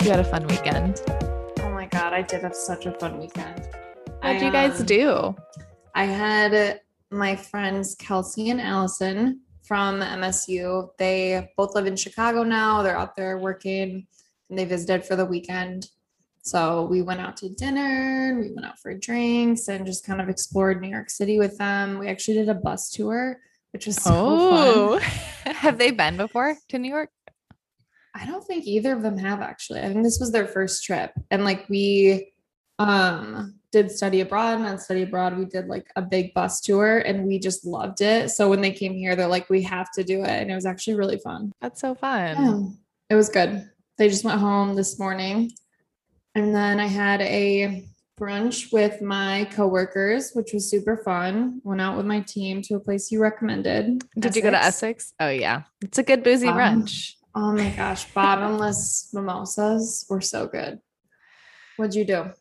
good. You look like you had a fun weekend. Oh my god, I did have such a fun weekend. What did I, you guys um, do? I had my friends Kelsey and Allison from MSU. They both live in Chicago now. They're out there working and they visited for the weekend. So we went out to dinner, we went out for drinks and just kind of explored New York City with them. We actually did a bus tour, which was so Oh, fun. have they been before to New York? I don't think either of them have actually. I think this was their first trip. And like we um did study abroad and on study abroad we did like a big bus tour and we just loved it. So when they came here they're like we have to do it and it was actually really fun. That's so fun. Yeah, it was good. They just went home this morning. And then I had a brunch with my coworkers, which was super fun. Went out with my team to a place you recommended. Did you go to Essex? Oh yeah, it's a good boozy Um, brunch. Oh my gosh, bottomless mimosas were so good. What'd you do?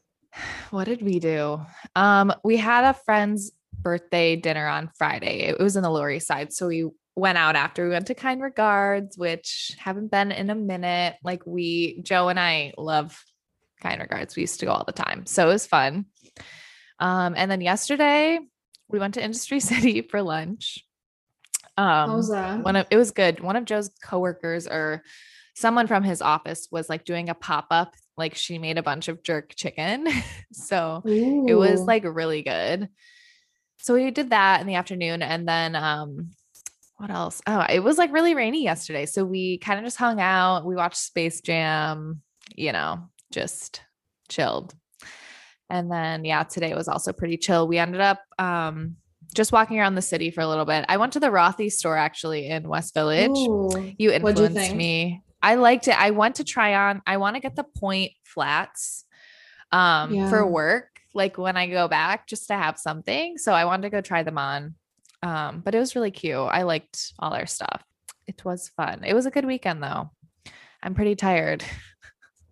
What did we do? Um, we had a friend's birthday dinner on Friday. It was in the Lower East Side, so we went out after we went to Kind Regards, which haven't been in a minute. Like we, Joe and I love Kind Regards. We used to go all the time, so it was fun. Um, and then yesterday we went to Industry City for lunch. Um, How was that? one of it was good. One of Joe's coworkers or someone from his office was like doing a pop-up, like she made a bunch of jerk chicken. so it was like really good. So we did that in the afternoon and then um what else? Oh, it was like really rainy yesterday. So we kind of just hung out. We watched Space Jam, you know, just chilled. And then yeah, today was also pretty chill. We ended up um just walking around the city for a little bit. I went to the Rothy store actually in West Village. Ooh. You you influenced think? me. I liked it. I went to try on. I want to get the point flats um Yeah. for work like when I go back just to have something. So I wanted to go try them on. Um but it was really cute. I liked all our stuff. It was fun. It was a good weekend though. I'm pretty tired.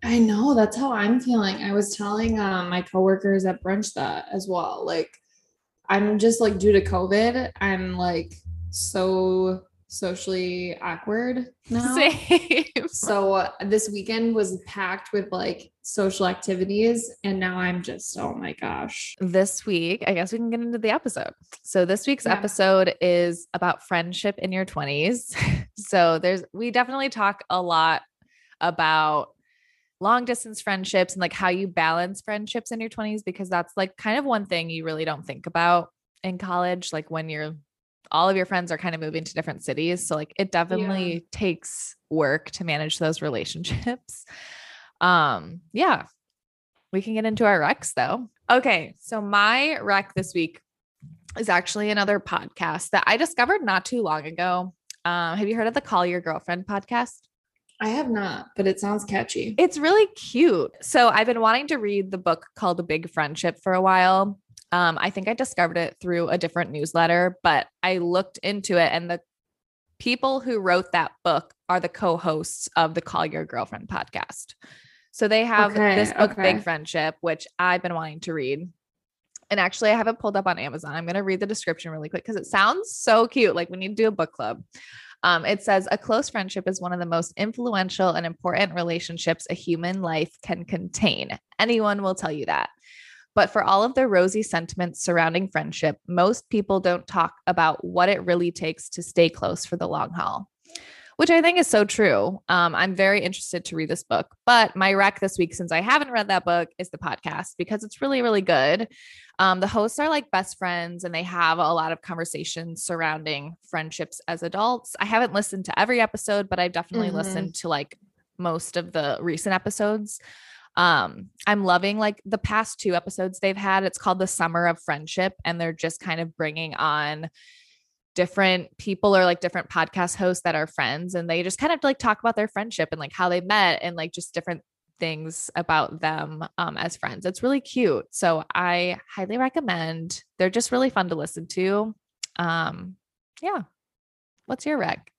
I know that's how I'm feeling. I was telling um, my coworkers at brunch that as well. Like, I'm just like due to COVID, I'm like so socially awkward now. Same. So uh, this weekend was packed with like social activities, and now I'm just oh my gosh. this week, I guess we can get into the episode. So this week's Yeah. episode is about friendship in your 20s. so there's we definitely talk a lot about long distance friendships and like how you balance friendships in your 20s because that's like kind of one thing you really don't think about in college like when you're all of your friends are kind of moving to different cities. So like it definitely takes work to manage those relationships. Um yeah. We can get into our recs though. Okay so my rec this week is actually another podcast that i discovered not too long ago. Um have you heard of the call your girlfriend podcast I have not, but it sounds catchy. it's really cute. So I've been wanting to read the book called The Big Friendship for a while. Um, I think I discovered it through a different newsletter, but I looked into it and the people who wrote that book are the co-hosts of the Call Your Girlfriend podcast. So they have Okay, this book, okay. Big Friendship, which I've been wanting to read. And actually, I have it pulled up on Amazon. I'm going to read the description really quick because it sounds so cute. Like we need to do a book club. Um, it says a close friendship is one of the most influential and important relationships a human life can contain. Anyone will tell you that. But for all of the rosy sentiments surrounding friendship, most people don't talk about what it really takes to stay close for the long haul, which I think is so true. Um, I'm very interested to read this book, but my rec this week, since I haven't read that book, is the podcast because it's really, really good. Um, the hosts are like best friends and they have a lot of conversations surrounding friendships as adults. I haven't listened to every episode, but I've definitely Mhm. listened to like most of the recent episodes. Um, I'm loving like the past two episodes they've had. It's called The Summer of Friendship, and they're just kind of bringing on different people or like different podcast hosts that are friends and they just kind of like talk about their friendship and like how they met and like just different things about them um, as friends. It's really cute. So I highly recommend. They're just really fun to listen to. Um, yeah. What's your rec?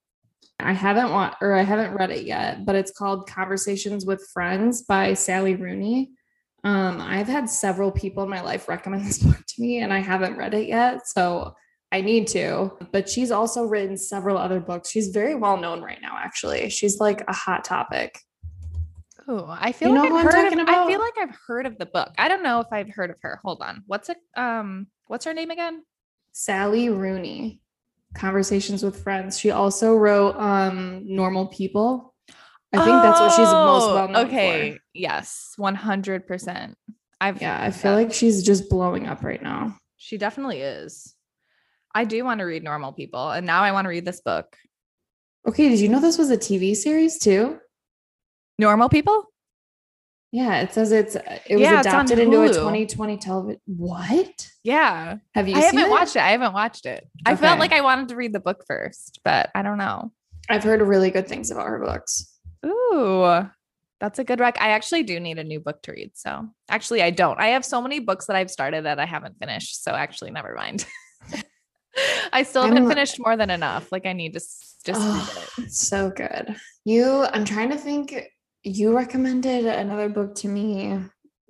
I haven't want or I haven't read it yet, but it's called Conversations with Friends by Sally Rooney. Um, I've had several people in my life recommend this book to me, and I haven't read it yet, so I need to. But she's also written several other books. She's very well known right now, actually. She's like a hot topic. Oh, I feel You like I've I'm heard talking of, I feel like I've heard of the book. I don't know if I've heard of her. Hold on. What's it? Um, what's her name again? Sally Rooney, Conversations with Friends. She also wrote um Normal People. I think that's what she's most Oh, well known for. Okay. for. Yes, one hundred percent. I've Yeah, I feel like she's just blowing up right now. she definitely is. I do want to read Normal People, and now I want to read this book. Okay, did you know this was a TV series too? Normal People. Yeah, it says it's uh, it was Yeah, adapted into a 2020 television. What? Yeah, Have you I seen haven't it? watched it. I haven't watched it. I felt like I wanted to read the book first, but I don't know. I've heard really good things about her books. Ooh, that's a good rec. I actually do need a new book to read. So actually, I don't. I have so many books that I've started that I haven't finished. So actually, never mind. I still haven't I'm- finished more than enough. Like I need to just Oh, so good. You, I'm trying to think. You recommended another book to me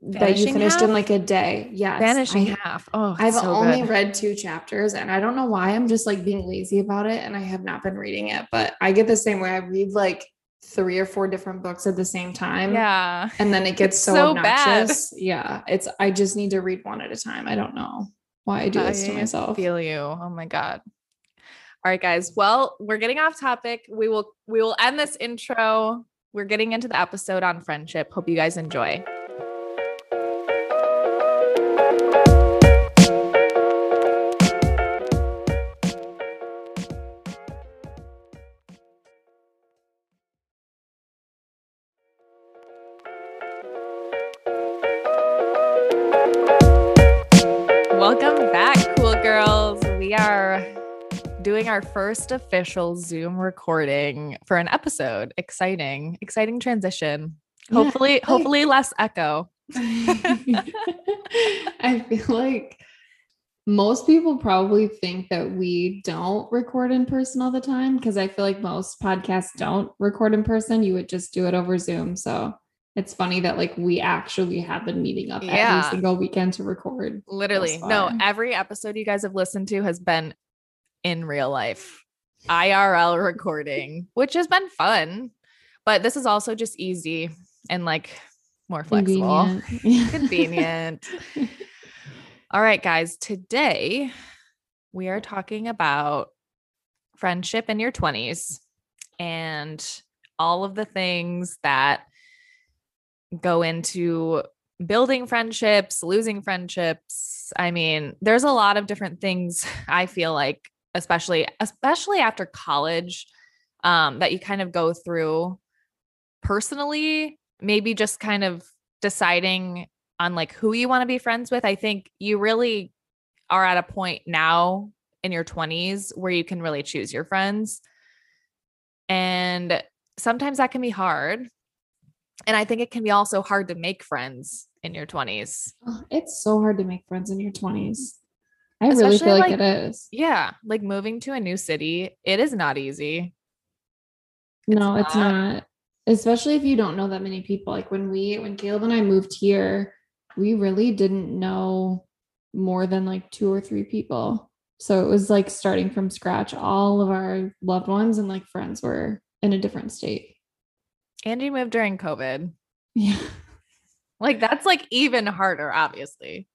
that you Vanishing finished in like a day. Yes, Vanishing I, half. Oh, I've so only good. read two chapters and I don't know why I'm just like being lazy about it and I have not been reading it, but I get the same way. I read like three or four different books at the same time. Yeah. And then it gets so, so bad. Yeah. It's I just need to read one at a time. I don't know why I do this to myself. Feel you. Oh my god. All right, guys. Well, we're getting off topic. We will we will end this intro. We're getting into the episode on friendship. Hope you guys enjoy. Our first official Zoom recording for an episode. Exciting, exciting transition. Yeah, Hopefully, like- hopefully less echo. I feel like most people probably think that we don't record in person all the time because I feel like most podcasts don't record in person. You would just do it over Zoom. So it's funny that like we actually have been meeting up Yeah. every single weekend to record. Literally, no, every episode you guys have listened to has been in real life, IRL recording, which has been fun. But this is also just easy and like more flexible, Convenient. convenient. All right, guys, today we are talking about friendship in your 20s and all of the things that go into building friendships, losing friendships. I mean, there's a lot of different things I feel like especially especially after college um that you kind of go through personally, maybe just kind of deciding on like who you want to be friends with. I think you really are at a point now in your 20s where you can really choose your friends. And sometimes that can be hard. And I think it can be also hard to make friends in your 20s. Oh, it's so hard to make friends in your 20s. I really Especially, feel like, like, it is. Yeah, like moving to a new city, it is not easy. No, it's not. not. Especially if you don't know that many people. Like when we when Caleb and I moved here, we really didn't know more than like two or three people. So it was like starting from scratch. All of our loved ones and like friends were in a different state. And you moved during COVID. Yeah. Like that's like even harder, obviously.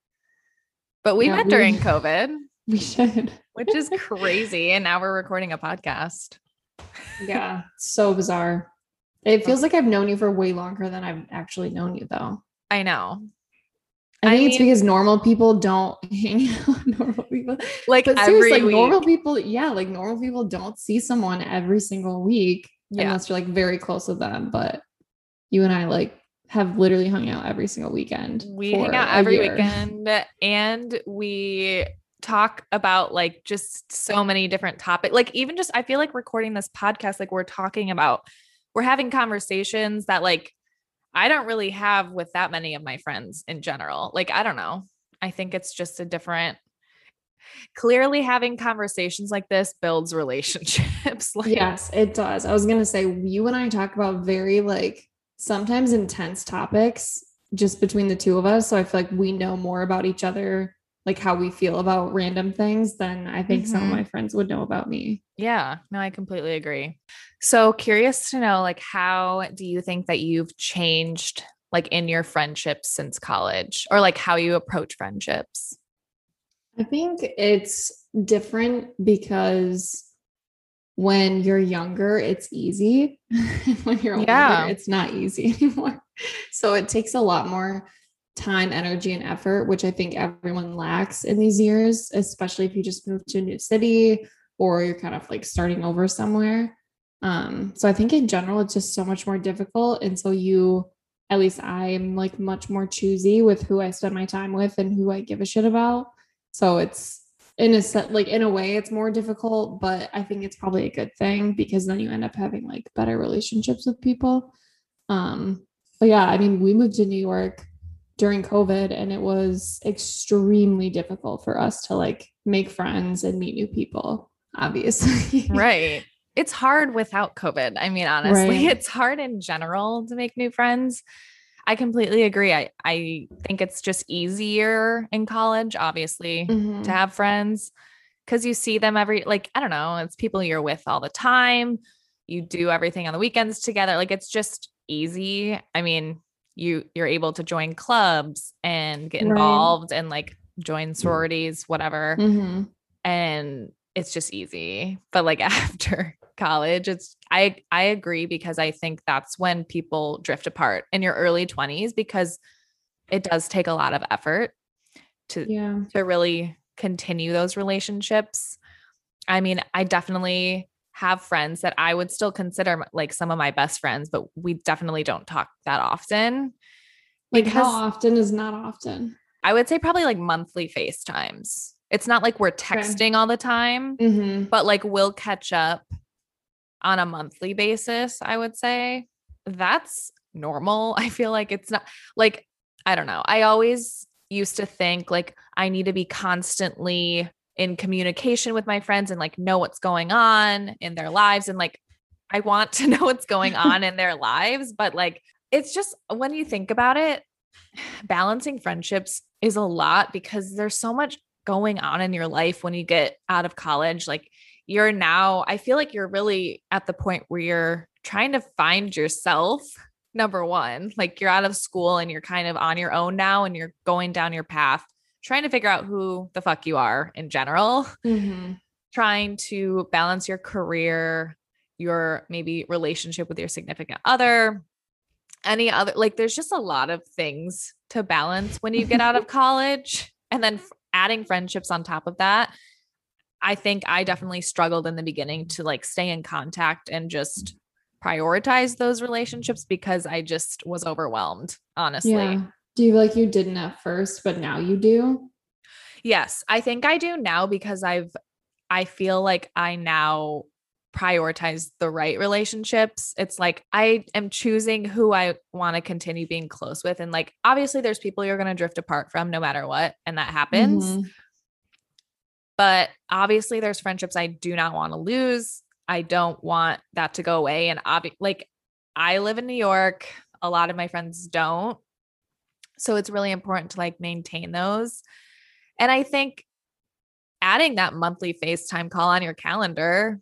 But we Yeah, met we- during COVID, We should. which is crazy. And now we're recording a podcast. Yeah. So bizarre. It feels like I've known you for way longer than I've actually known you though. I know. I I think it's because normal people don't hang out normal people. Like But every like week. normal people, yeah, like normal people don't see someone every single week Yeah. unless you're like very close with them. But you and I like have literally hung out every single weekend. we hang out every year. weekend and we talk about like just so many different topics like even just i feel like recording this podcast like we're talking about we're having conversations that like i don't really have with that many of my friends in general like i don't know i think it's just a different clearly having conversations like this builds relationships like Yes, it does. I was gonna say you and I talk about very like sometimes intense topics just between the two of us. So I feel like we know more about each other like how we feel about random things, than I think some of Mhm. my friends would know about me. Yeah, no, I completely agree. So curious to know like how do you think that you've changed like in your friendships since college or like how you approach friendships? I think it's different because when you're younger, it's easy. when you're older, Yeah. it's not easy anymore. So it takes a lot more time, energy, and effort, which I think everyone lacks in these years, especially if you just move to a new city or you're kind of like starting over somewhere. Um, so I think in general, it's just so much more difficult. And so you, at least I'm like much more choosy with who I spend my time with and who I give a shit about. So it's in a set like in a way it's more difficult, but I think it's probably a good thing because then you end up having like better relationships with people. Um, but yeah, I mean, we moved to New York during COVID and it was extremely difficult for us to like make friends and meet new people, obviously. Right. It's hard without COVID. I mean, honestly, Right. it's hard in general to make new friends. I completely agree. I, I think it's just easier in college, obviously, Mhm. to have friends because you see them every, like, I don't know, it's people you're with all the time. You do everything on the weekends together. Like, it's just easy. I mean, you you're able to join clubs and get Right. involved and like join sororities, whatever Mhm. and it's just easy but like after college it's i i agree because i think that's when people drift apart in your early 20s because it does take a lot of effort to Yeah. to really continue those relationships i mean i definitely have friends that i would still consider like some of my best friends but we definitely don't talk that often Like how often is not often? i would say probably like monthly facetimes it's not like we're texting all the time Mm-hmm. but like we'll catch up on a monthly basis, I would say. That's normal. I feel like it's not like, I don't know. I always used to think like I need to be constantly in communication with my friends and like know what's going on in their lives. And like, I want to know what's going on in their lives. But like, it's just when you think about it, balancing friendships is a lot because there's so much going on in your life when you get out of college. Like, you're now, I feel like you're really at the point where you're trying to find yourself. Number one, like you're out of school and you're kind of on your own now and you're going down your path, trying to figure out who the fuck you are in general, Mm-hmm. trying to balance your career, your maybe relationship with your significant other, any other, like there's just a lot of things to balance when you get out of college. And then f- adding friendships on top of that. I think I definitely struggled in the beginning to like stay in contact and just prioritize those relationships because I just was overwhelmed, honestly. Yeah. Do you feel like you didn't at first, but now you do? Yes, I think I do now because I've I feel like I now prioritize the right relationships. It's like I am choosing who I want to continue being close with and like obviously there's people you're going to drift apart from no matter what and that happens. Mhm. But obviously there's friendships I do not want to lose. I don't want that to go away and obvi- like I live in New York, a lot of my friends don't. So it's really important to like maintain those. And I think adding that monthly FaceTime call on your calendar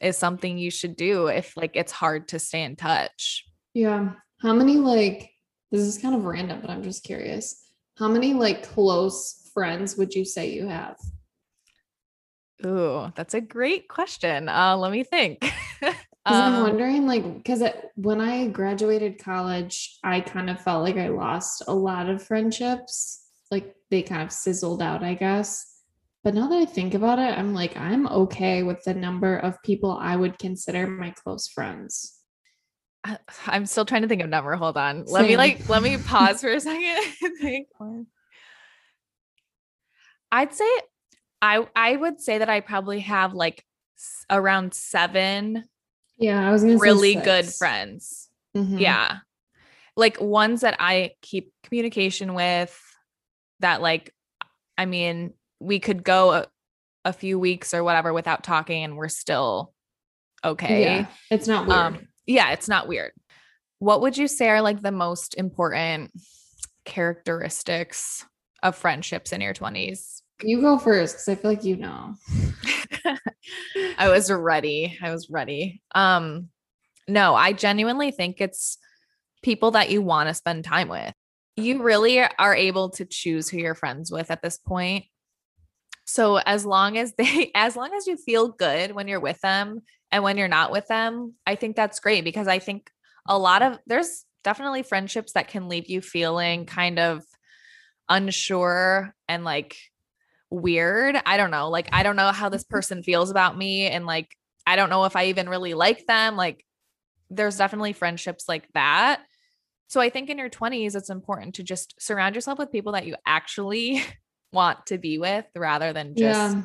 is something you should do if like it's hard to stay in touch. Yeah. How many like this is kind of random, but I'm just curious. How many like close friends would you say you have? Ooh, that's a great question. Uh, let me think. Because I'm Um, wondering, like, because when I graduated college, I kind of felt like I lost a lot of friendships. Like they kind of sizzled out, I guess. But now that I think about it, I'm like, I'm okay with the number of people I would consider my close friends. I- I'm still trying to think of number. Hold on. Let me like let me pause for a second. and think. I'd say I I would say that I probably have like s- around seven Yeah, I was really good friends. Mhm. Yeah. Like ones that I keep communication with that like I mean, we could go a, a few weeks or whatever without talking and we're still okay. Yeah, it's not weird. Um, yeah, it's not weird. What would you say are like the most important characteristics of friendships in your 20s? You go first because I feel like you know. I was ready. I was ready. Um, no, I genuinely think it's people that you want to spend time with. You really are able to choose who you're friends with at this point. So as long as they as long as you feel good when you're with them and when you're not with them, I think that's great because I think a lot of there's definitely friendships that can leave you feeling kind of unsure and like weird. I don't know. Like, I don't know how this person feels about me. And like, I don't know if I even really like them. Like, there's definitely friendships like that. So I think in your 20s, it's important to just surround yourself with people that you actually want to be with rather than just yeah.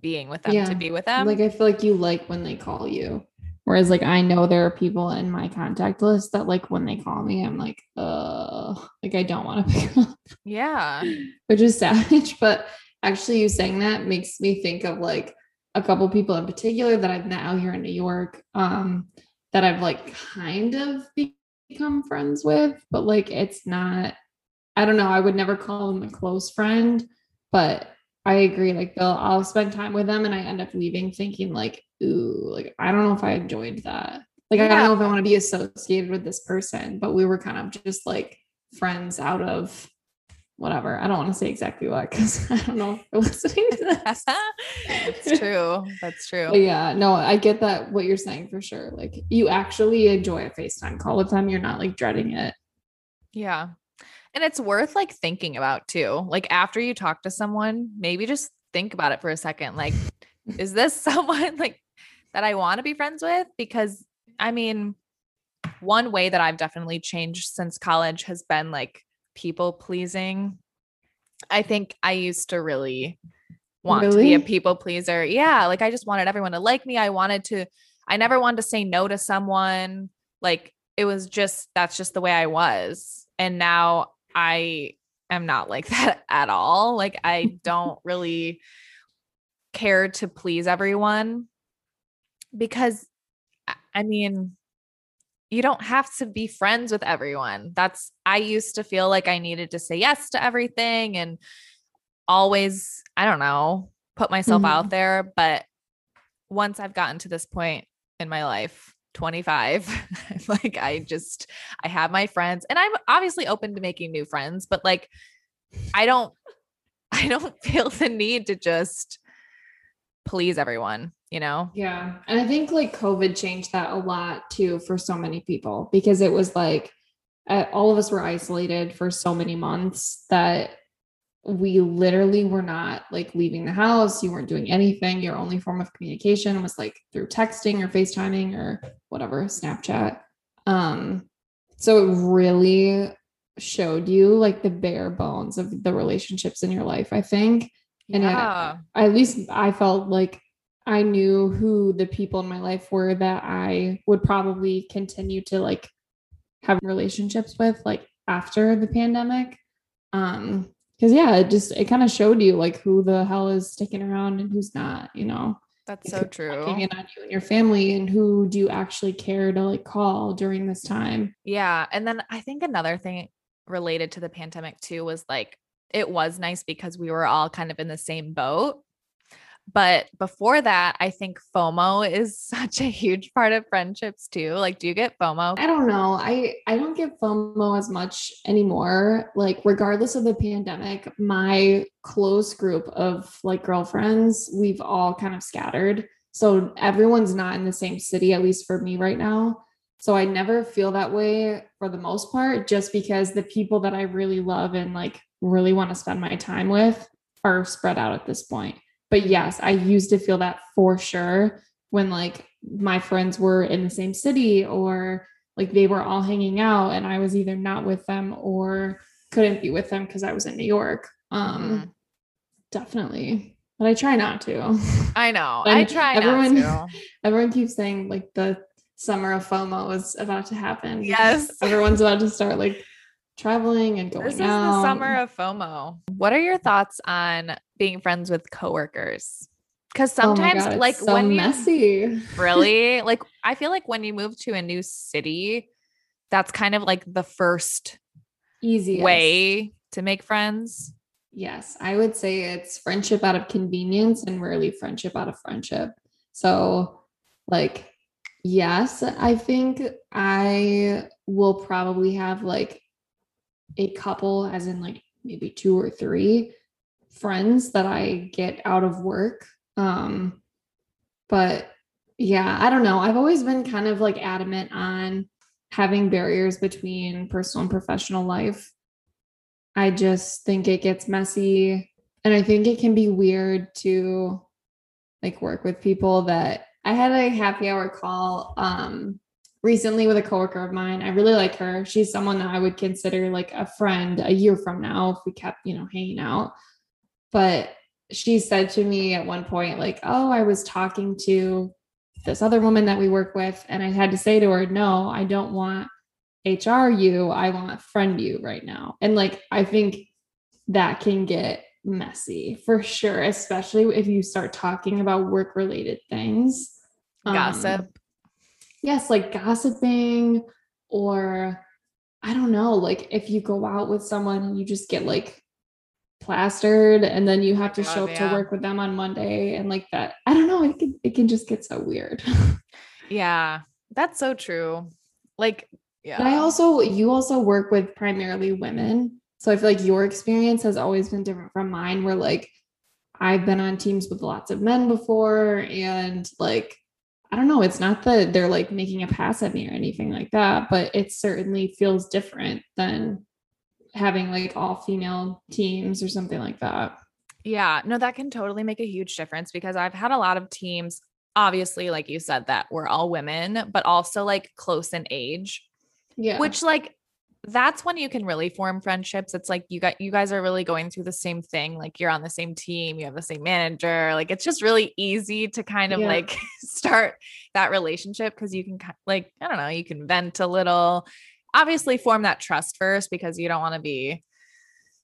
being with them yeah. to be with them. Like, I feel like you like when they call you. Whereas like I know there are people in my contact list that like when they call me, I'm like, uh, like I don't want to pick up. Yeah. Which is savage. But actually you saying that makes me think of like a couple people in particular that I've met out here in New York. Um, that I've like kind of become friends with, but like it's not, I don't know, I would never call them a close friend, but I agree. Like they'll I'll spend time with them and I end up leaving thinking like, ooh, like I don't know if I enjoyed that. Like yeah. I don't know if I want to be associated with this person, but we were kind of just like friends out of whatever. I don't want to say exactly what because I don't know if listening to this. That's true. That's true. But yeah, no, I get that what you're saying for sure. Like you actually enjoy a FaceTime call with them. You're not like dreading it. Yeah. And it's worth like thinking about too. Like after you talk to someone, maybe just think about it for a second. Like, is this someone like that I want to be friends with? Because I mean, one way that I've definitely changed since college has been like people pleasing. I think I used to really want really? to be a people pleaser. Yeah. Like I just wanted everyone to like me. I wanted to, I never wanted to say no to someone. Like it was just, that's just the way I was. And now I am not like that at all. Like I don't really care to please everyone because I mean, you don't have to be friends with everyone. That's I used to feel like I needed to say yes to everything and always, I don't know, put myself mm-hmm. out there, but once I've gotten to this point in my life, 25 like i just i have my friends and i'm obviously open to making new friends but like i don't i don't feel the need to just please everyone you know yeah and i think like covid changed that a lot too for so many people because it was like uh, all of us were isolated for so many months that we literally were not like leaving the house. You weren't doing anything. Your only form of communication was like through texting or FaceTiming or whatever, Snapchat. Um, so it really showed you like the bare bones of the relationships in your life, I think. And yeah. I, at least I felt like I knew who the people in my life were that I would probably continue to like have relationships with like after the pandemic. Um, because yeah it just it kind of showed you like who the hell is sticking around and who's not you know? That's so true. in on you and your family and who do you actually care to like call during this time. Yeah and then i think another thing related to the pandemic too was like it was nice because we were all kind of in the same boat but before that, I think FOMO is such a huge part of friendships too. Like, do you get FOMO? I don't know. I I don't get FOMO as much anymore. Like, regardless of the pandemic, my close group of like girlfriends, we've all kind of scattered. So everyone's not in the same city, at least for me right now. So I never feel that way for the most part, just because the people that I really love and like really want to spend my time with are spread out at this point but yes, I used to feel that for sure when like my friends were in the same city or like they were all hanging out and I was either not with them or couldn't be with them because I was in New York. Um mm-hmm. definitely. But I try not to. I know. I try everyone, Everyone keeps saying like the summer of FOMO is about to happen. Yes. Everyone's about to start like traveling and going this out. is the summer of FOMO. What are your thoughts on being friends with coworkers? Because oh sometimes, oh God, like so when messy. you really like, I feel like when you move to a new city, that's kind of like the first easy way to make friends. Yes, I would say it's friendship out of convenience and rarely friendship out of friendship. So, like, yes, I think I will probably have like a couple, as in like maybe two or three friends that I get out of work. Um, but yeah, I don't know. I've always been kind of like adamant on having barriers between personal and professional life. I just think it gets messy. And I think it can be weird to like work with people that I had a happy hour call um recently with a coworker of mine. I really like her. She's someone that I would consider like a friend a year from now if we kept, you know, hanging out. But she said to me at one point, like, oh, I was talking to this other woman that we work with. And I had to say to her, no, I don't want HR you. I want friend you right now. And like, I think that can get messy for sure, especially if you start talking about work related things. Gossip. Um, yes, like gossiping or I don't know, like if you go out with someone and you just get like plastered and then you oh have to God, show up yeah. to work with them on Monday and like that. I don't know, it can it can just get so weird. Yeah, that's so true. Like, yeah. But I also you also work with primarily women. So I feel like your experience has always been different from mine where like I've been on teams with lots of men before and like I don't know, it's not that they're like making a pass at me or anything like that, but it certainly feels different than having like all female teams or something like that. Yeah, no, that can totally make a huge difference because I've had a lot of teams, obviously, like you said, that were all women, but also like close in age, Yeah. which like that's when you can really form friendships. It's like you got you guys are really going through the same thing. Like you're on the same team, you have the same manager. Like it's just really easy to kind of Yeah. like start that relationship because you can like, I don't know, you can vent a little. Obviously, form that trust first because you don't want to be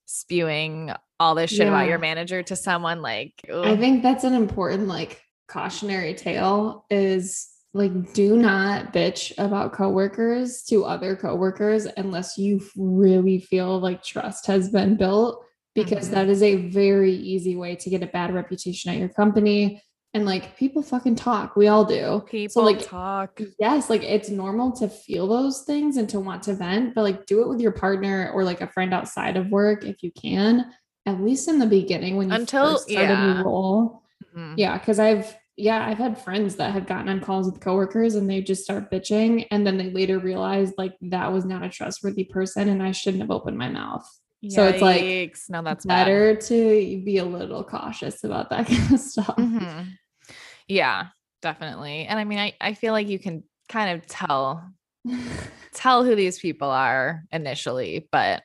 spewing all this shit about your manager to someone like I think that's an important like cautionary tale is like do not bitch about coworkers to other coworkers unless you really feel like trust has been built because Mhm. that is a very easy way to get a bad reputation at your company and like people fucking talk we all do people like, talk. yes like it's normal to feel those things and to want to vent but like do it with your partner or like a friend outside of work if you can at least in the beginning when you Until- first start a yeah. new role Mhm. yeah because i've yeah i've had friends that have gotten on calls with coworkers and they just start bitching and then they later realize like that was not a trustworthy person and i shouldn't have opened my mouth So it's like, no, that's bad. better to be a little cautious about that kind of stuff Mhm. Yeah, definitely. And I mean, I, I feel like you can kind of tell tell who these people are initially, but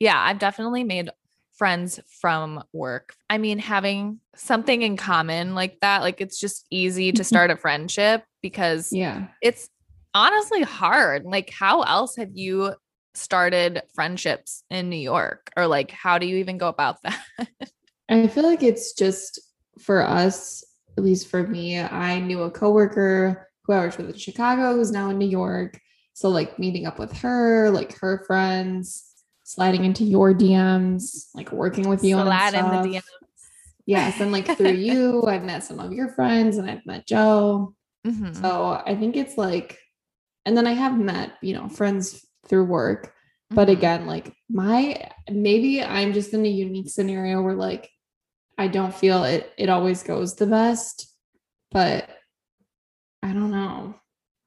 yeah, I've definitely made friends from work. I mean, having something in common like that, like it's just easy to mm-hmm. start a friendship because yeah it's honestly hard. Like, how else have you started friendships in New York? Or like, how do you even go about that? I feel like it's just for us, at least for me, I knew a coworker who I worked with in Chicago who's now in New York. So like meeting up with her, like her friends, sliding into your DMs, like working with you on Slide in the stuff. Yes, and like through you, I've met some of your friends and I've met Joe. Mhm. So I think it's like, and then I have met, you know, friends through work. But Mhm. again, like my maybe I'm just in a unique scenario where like I don't feel it it always goes the best, but I don't know.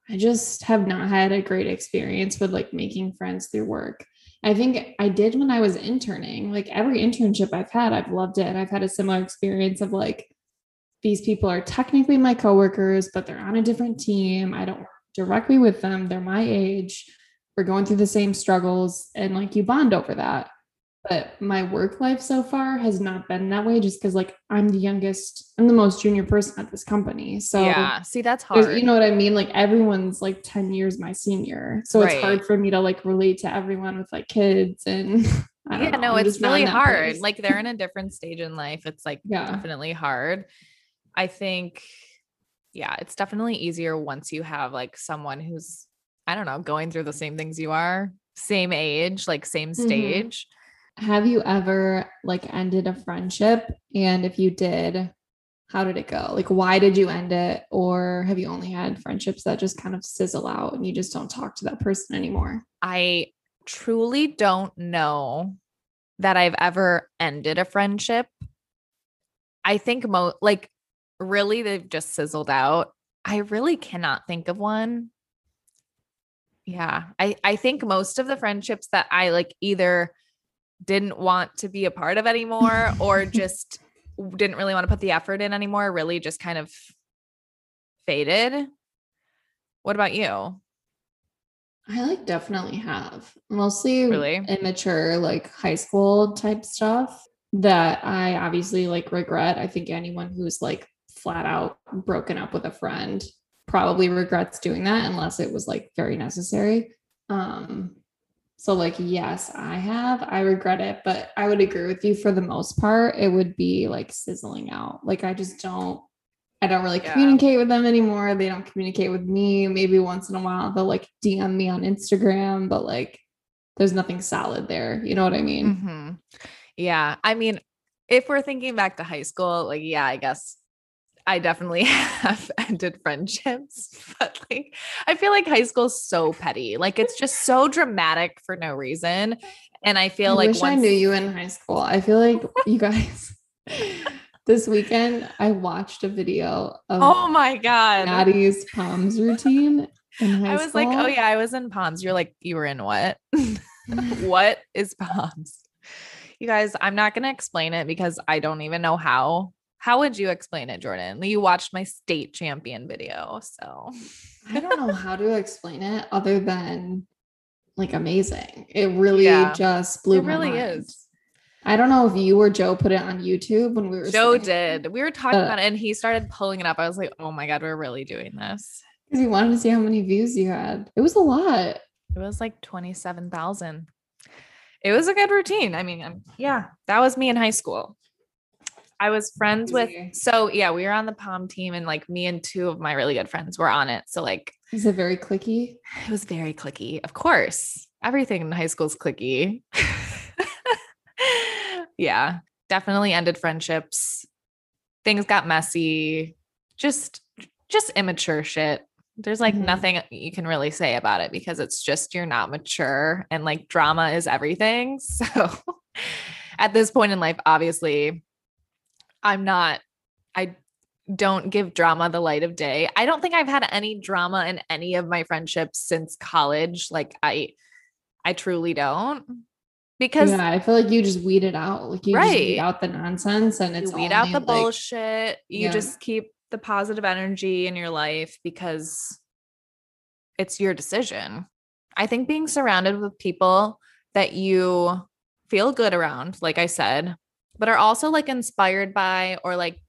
I just have not had a great experience with like making friends through work. I think I did when I was interning. Like every internship I've had, I've loved it. And I've had a similar experience of like these people are technically my coworkers, but they're on a different team. I don't work directly with them. They're my age. We're going through the same struggles and like you bond over that. But my work life so far has not been that way just because like I'm the youngest, I'm the most junior person at this company. So yeah, see, that's hard. you know what I mean? Like everyone's like 10 years my senior. So it's hard for me to like relate to everyone with like kids and I don't yeah, know, no, I'm it's just not in really hard. Like they're in a different stage in life. It's like Yeah. definitely hard. I think, yeah, it's definitely easier once you have like someone who's, I don't know, going through the same things you are, same age, like same Mhm. stage. Have you ever like ended a friendship? And if you did, how did it go? Like, why did you end it? Or have you only had friendships that just kind of sizzle out and you just don't talk to that person anymore? I truly don't know that I've ever ended a friendship. I think mo like really they've just sizzled out. I really cannot think of one. Yeah. I I think most of the friendships that I like either didn't want to be a part of anymore or just didn't really want to put the effort in anymore really just kind of faded. What about you? I like definitely have mostly Really? immature, like high school type stuff that I obviously like regret. I think anyone who's like flat out broken up with a friend probably regrets doing that unless it was like very necessary. Um, so like yes, I have. I regret it, but I would agree with you for the most part. It would be like sizzling out. Like I just don't I don't really Yeah. communicate with them anymore. They don't communicate with me. Maybe once in a while they'll like DM me on Instagram, but like there's nothing solid there. You know what I mean? Mhm. Yeah. I mean, if we're thinking back to high school, like, yeah, I guess I definitely have ended friendships, but like, I feel like high school is so petty. Like, it's just so dramatic for no reason. And I feel I like wish I knew you in high school. I feel like you guys this weekend I watched a video oh of oh my God. Maddie's poms routine in high I was like, oh yeah, I was in Poms. You're like, you were in what? what is Poms? You guys, I'm not going to explain it because I don't even know how. How would you explain it, Jordan? You watched my state champion video. So I don't know how to explain it other than like amazing. It really Yeah. just blew it my really mind. is. I don't know if you or Joe put it on YouTube when we were Joe did. We were talking Uh, about it and he started pulling it up. I was like, oh my God, we're really doing this. because he wanted to see how many views you had. It was a lot. It was like 27,000. It was a good routine. I mean, um, yeah, that was me in high school. I was friends with, so yeah, we were on the Pom team and like me and two of my really good friends were on it. So like Is it very clicky? it was very clicky. Of course, everything in high school is clicky. yeah, definitely ended friendships. Things got messy. Just, just immature shit. There's like Mhm. nothing you can really say about it because it's just you're not mature and like drama is everything. So at this point in life, obviously, I'm not, I don't give drama the light of day. I don't think I've had any drama in any of my friendships since college. Like I I truly don't. Because yeah, I feel like you just weed it out. Like you just weed out the nonsense and it's you weed out the like- bullshit. You Yeah. just keep the positive energy in your life because it's your decision. I think being surrounded with people that you feel good around, like I said, but are also like inspired by or like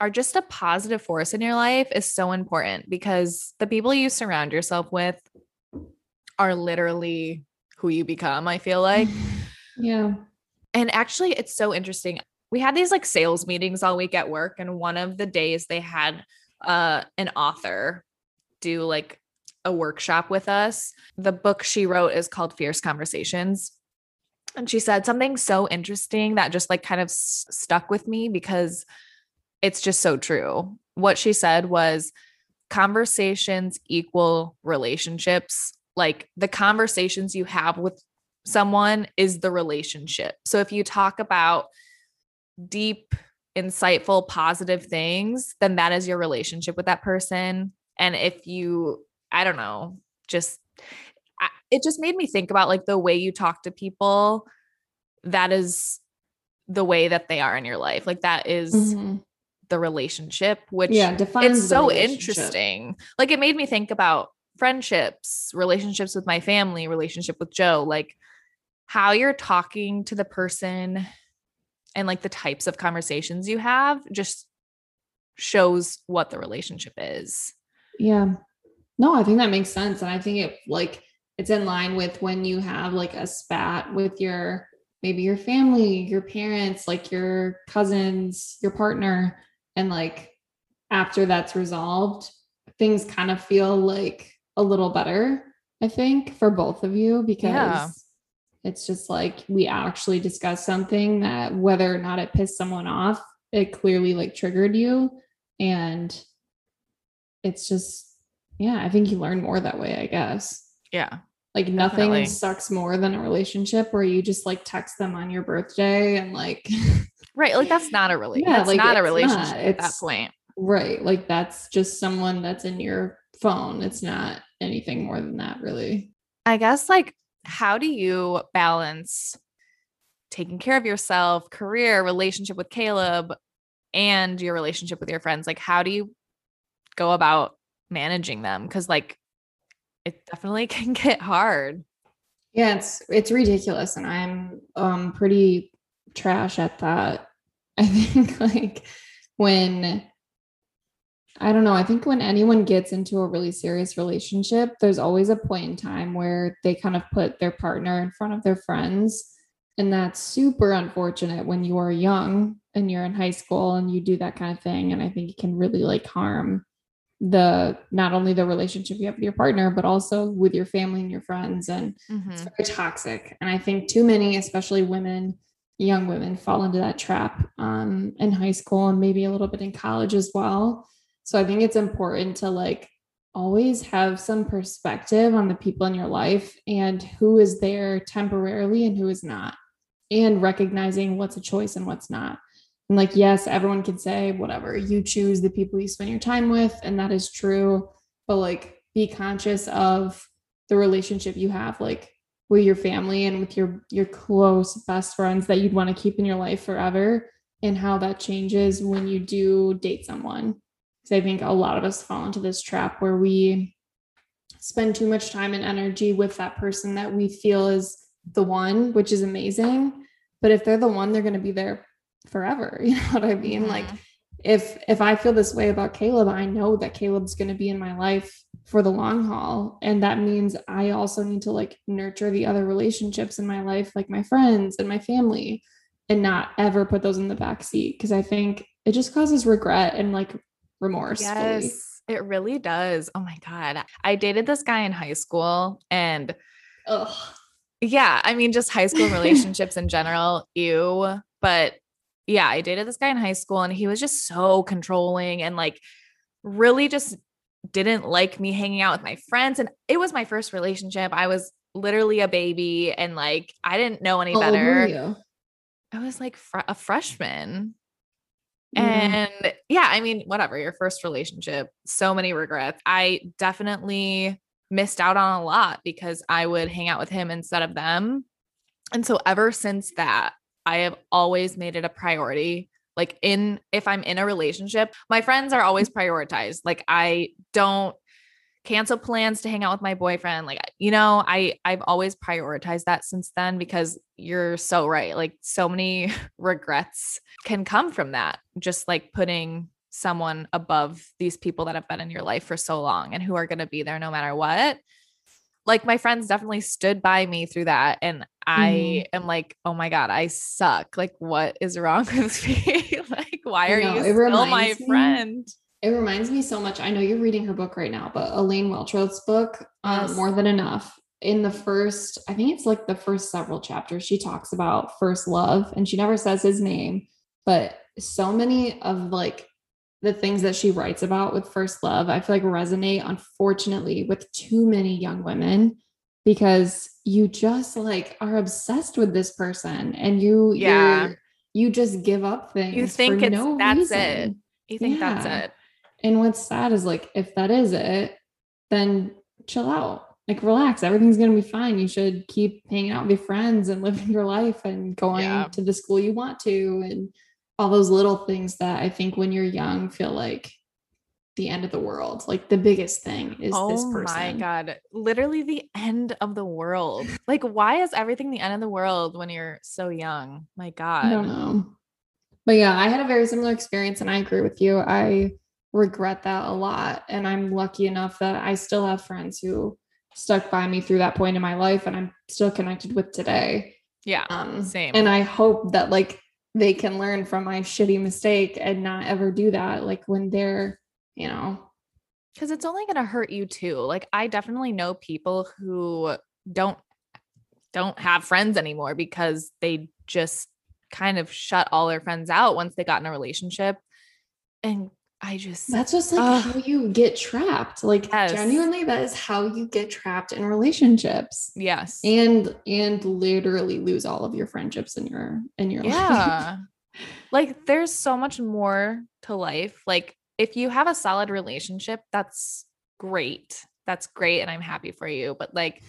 are just a positive force in your life is so important because the people you surround yourself with are literally who you become, I feel like. yeah. And actually, it's so interesting. We had these like sales meetings all week at work, and one of the days they had uh, an author do like a workshop with us. The book she wrote is called Fierce Conversations. And she said something so interesting that just like kind of s- stuck with me because it's just so true. What she said was conversations equal relationships. Like the conversations you have with someone is the relationship. So if you talk about deep, insightful, positive things, then that is your relationship with that person. And if you, I don't know, just, it just made me think about like the way you talk to people, that is the way that they are in your life. Like that is Mhm. the relationship, which Yeah, defines it's so interesting. Like it made me think about friendships, relationships with my family, relationship with Joe, like how you're talking to the person and like the types of conversations you have just shows what the relationship is. Yeah. No, I think that makes sense. And I think it like it's in line with when you have like a spat with your maybe your family, your parents, like your cousins, your partner, and like after that's resolved, things kind of feel like a little better, I think, for both of you because It's just like we actually discussed something that whether or not it pissed someone off, it clearly like triggered you. And it's just, yeah, I think you learn more that way, I guess. Yeah. Like nothing Definitely. sucks more than a relationship where you just like text them on your birthday and like Right. Like that's not a relationship. Yeah, that's like, not a it's not. relationship at that point. right, like that's just someone that's in your phone. It's not anything more than that, really. I guess like how do you balance taking care of yourself, career, relationship with Caleb, and your relationship with your friends? Like how do you go about managing them? Cause like it definitely can get hard. Yeah, it's it's ridiculous, and I'm um pretty trash at that. I think like when I don't know, I think when anyone gets into a really serious relationship, there's always a point in time where they kind of put their partner in front of their friends. And that's super unfortunate when you are young and you're in high school and you do that kind of thing. And I think it can really like harm the not only the relationship you have with your partner, but also with your family and your friends. And it's Mhm. very toxic. And I think too many, especially women, young women, fall into that trap um, in high school and maybe a little bit in college as well. So I think it's important to like always have some perspective on the people in your life and who is there temporarily and who is not, and recognizing what's a choice and what's not. And like, yes, everyone can say whatever you choose the people you spend your time with, and that is true. But like, be conscious of the relationship you have, like with your family and with your your close best friends that you'd want to keep in your life forever, and how that changes when you do date someone. Because I think a lot of us fall into this trap where we spend too much time and energy with that person that we feel is the one, which is amazing. But if they're the one, they're going to be there forever. You know what I mean? Like if if I feel this way about Caleb, I know that Caleb's going to be in my life for the long haul and that means I also need to like nurture the other relationships in my life like my friends and my family and not ever put those in the back seat because I think it just causes regret and like remorse. Yes, it really does. Oh my God. I dated this guy in high school and Ugh. yeah, I mean, just high school relationships in general, ew. But yeah, I dated this guy in high school and he was just so controlling and like really just didn't like me hanging out with my friends. And it was my first relationship. I was literally a baby and like I didn't know any How better. I was like fr- a freshman. And yeah, I mean, whatever, your first relationship, so many regrets. I definitely missed out on a lot because I would hang out with him instead of them. And so ever since that, I have always made it a priority. Like in if I'm in a relationship, my friends are always mm-hmm. prioritized. Like I don't cancel plans to hang out with my boyfriend. Like you know, I I've always prioritized that since then because you're so right. Like so many regrets can come from that. Just like putting someone above these people that have been in your life for so long and who are going to be there no matter what. Like my friends definitely stood by me through that and I am like, "Oh my god, I suck. Like what is wrong with me? like why are know, you it still my reminds me- friend?" It reminds me so much. I know you're reading her book right now, but Elaine Welteroth's book, um, Yes. More Than Enough. In the first, I think it's like the first several chapters, she talks about first love and she never says his name, but so many of like the things that she writes about with first love, I feel like resonate, unfortunately, with too many young women because you just like are obsessed with this person and you, Yeah. you're- just give up things. You think for it's- no that's reason. it. You think that's it? And what's sad is like, if that is it, then chill out, like relax. Everything's gonna be fine. You should keep hanging out with your friends and living your life and going Yeah. to the school you want to, and all those little things that I think when you're young feel like the end of the world. Like the biggest thing is this person. Oh my god, literally the end of the world. Like why is everything the end of the world when you're so young? My god. I don't know. But yeah, I had a very similar experience and I agree with you. I regret that a lot. And I'm lucky enough that I still have friends who stuck by me through that point in my life and I'm still connected with today. Yeah. Um Same. and I hope that like they can learn from my shitty mistake and not ever do that like when they're, you know, Cuz it's only going to hurt you too. Like I definitely know people who don't don't have friends anymore because they just kind of shut all their friends out once they got in a relationship. And I just That's just like Ugh. how you get trapped. Like Yes. genuinely, that is how you get trapped in relationships. yes. And and literally lose all of your friendships in your in your life. Yeah. like there's so much more to life. Like if you have a solid relationship, that's great. That's great and I'm happy for you, but like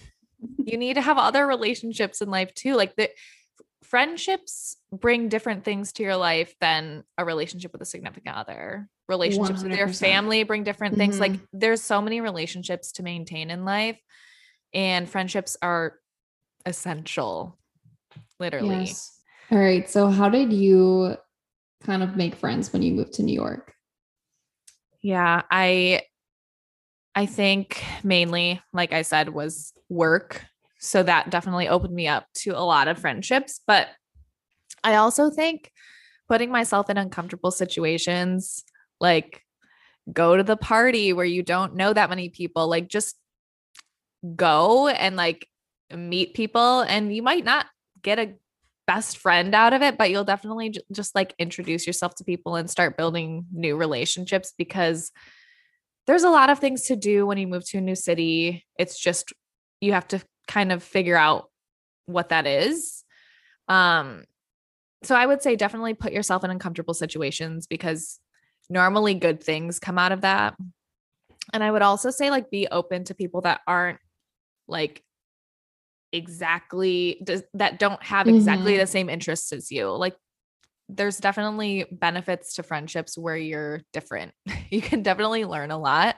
you need to have other relationships in life too. Like the friendships bring different things to your life than a relationship with a significant other. Relationships with your 100%. family bring different things. Like Mhm. there's so many relationships to maintain in life and friendships are essential. Literally. Yes. All right. So how did you kind of make friends when you moved to New York? Yeah, I I think mainly like I said was work. So that definitely opened me up to a lot of friendships, but I also think putting myself in uncomfortable situations like go to the party where you don't know that many people, like just go and like meet people and you might not get a best friend out of it, but you'll definitely j- just like introduce yourself to people and start building new relationships because there's a lot of things to do when you move to a new city. It's just you have to kind of figure out what that is. Um so I would say definitely put yourself in uncomfortable situations because normally good things come out of that. And I would also say like be open to people that aren't like exactly that don't have exactly Mhm. the same interests as you. Like there's definitely benefits to friendships where you're different. you can definitely learn a lot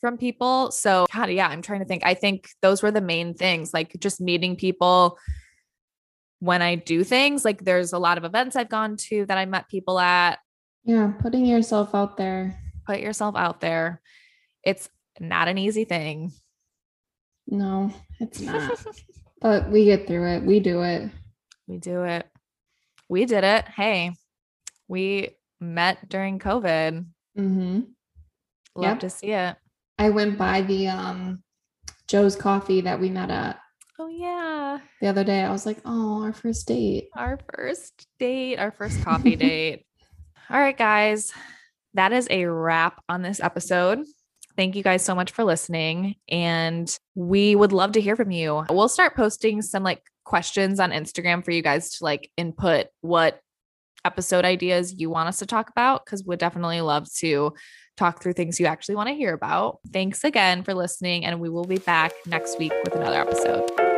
from people. So, God, yeah, I'm trying to think. I think those were the main things, like just meeting people when I do things. Like there's a lot of events I've gone to that I met people at. Yeah, putting yourself out there. Put yourself out there. It's not an easy thing. No, it's not. but we get through it. We do it. we do it. We did it. Hey, we met during COVID. Mm-hmm. Love Yep. to see it. I went by the um Joe's coffee that we met at Oh, yeah. the other day. I was like, oh, our first date. Our first date, our first coffee date. All right, guys. That is a wrap on this episode. Thank you guys so much for listening. And we would love to hear from you. We'll start posting some like questions on Instagram for you guys to like input what episode ideas you want us to talk about because we'd definitely love to talk through things you actually want to hear about. Thanks again for listening, and we will be back next week with another episode.